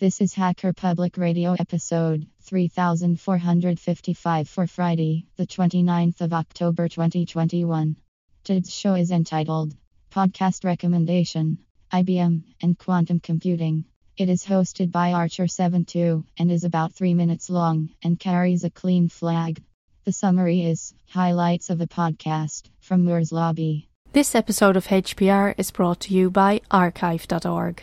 This is Hacker Public Radio episode 3455 for Friday, the 29th of October 2021. Today's show is entitled Podcast Recommendation IBM and Quantum Computing. It is hosted by Archer72 and is about 3 minutes long and carries a clean flag. The summary is highlights of a podcast from Moore's Lobby. This episode of HPR is brought to you by archive.org.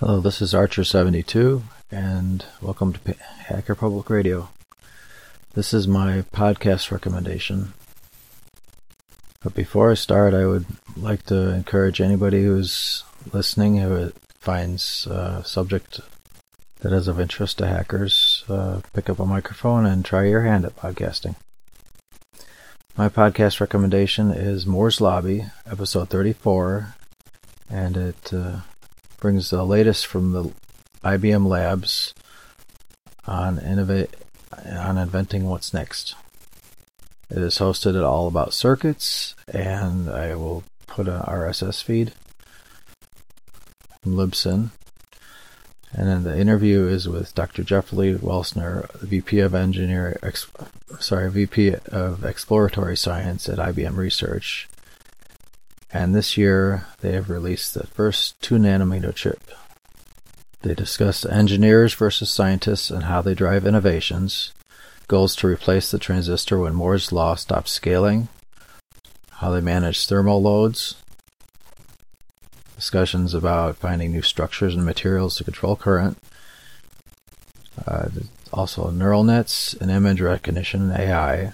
Hello, this is Archer72, and welcome to Hacker Public Radio. This is my podcast recommendation. But before I start, I would like to encourage anybody who's listening who finds a subject that is of interest to hackers, uh, pick up a microphone and try your hand at podcasting. My podcast recommendation is Moore's Lobby, episode 34, and it uh, brings the latest from the IBM labs on innovate on inventing what's next. It is hosted at All About Circuits, and I will put an RSS feed from Libsyn. And then the interview is with Dr. Jeffrey Welser, VP of Engineer, sorry, VP of Exploratory Science at IBM Research, and this year they have released the first 2 nanometer chip. They discuss engineers versus scientists and how they drive innovations, goals to replace the transistor when Moore's law stops scaling, how they manage thermal loads, discussions about finding new structures and materials to control current, uh, also neural nets and image recognition and AI,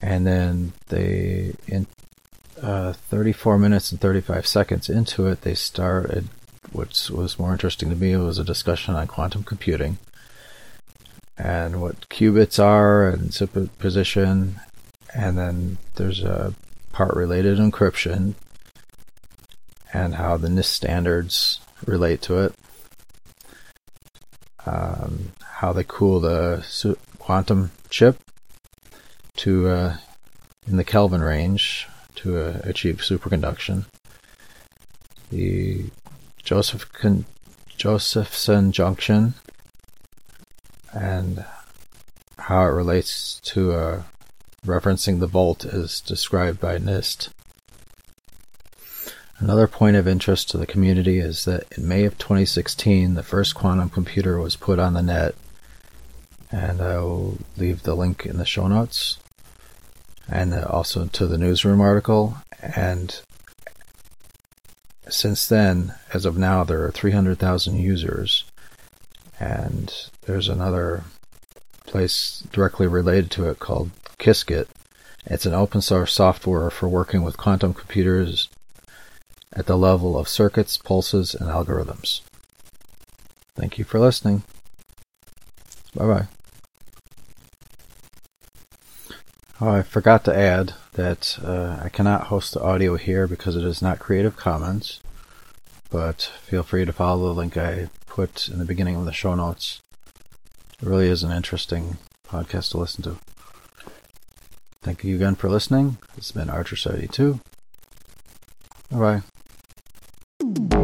and then they in, uh, 34 minutes and 35 seconds into it, they started. What was more interesting to me was a discussion on quantum computing and what qubits are and superposition, and then there's a part related to encryption and how the NIST standards relate to it. Um, how they cool the quantum chip to uh, in the Kelvin range, to uh, achieve superconduction. The Joseph Con- Josephson junction and how it relates to uh, referencing the volt as described by NIST. Another point of interest to the community is that in May of 2016, the first quantum computer was put on the net, and I'll leave the link in the show notes and also to the newsroom article. And since then, as of now, there are 300,000 users, and there's another place directly related to it called Qiskit. It's an open source software for working with quantum computers at the level of circuits, pulses, and algorithms. Thank you for listening. Bye bye. Oh, I forgot to add that uh, I cannot host the audio here because it is not Creative Commons, but feel free to follow the link I put in the beginning of the show notes. It really is an interesting podcast to listen to. Thank you again for listening. This has been Archer72. Bye bye.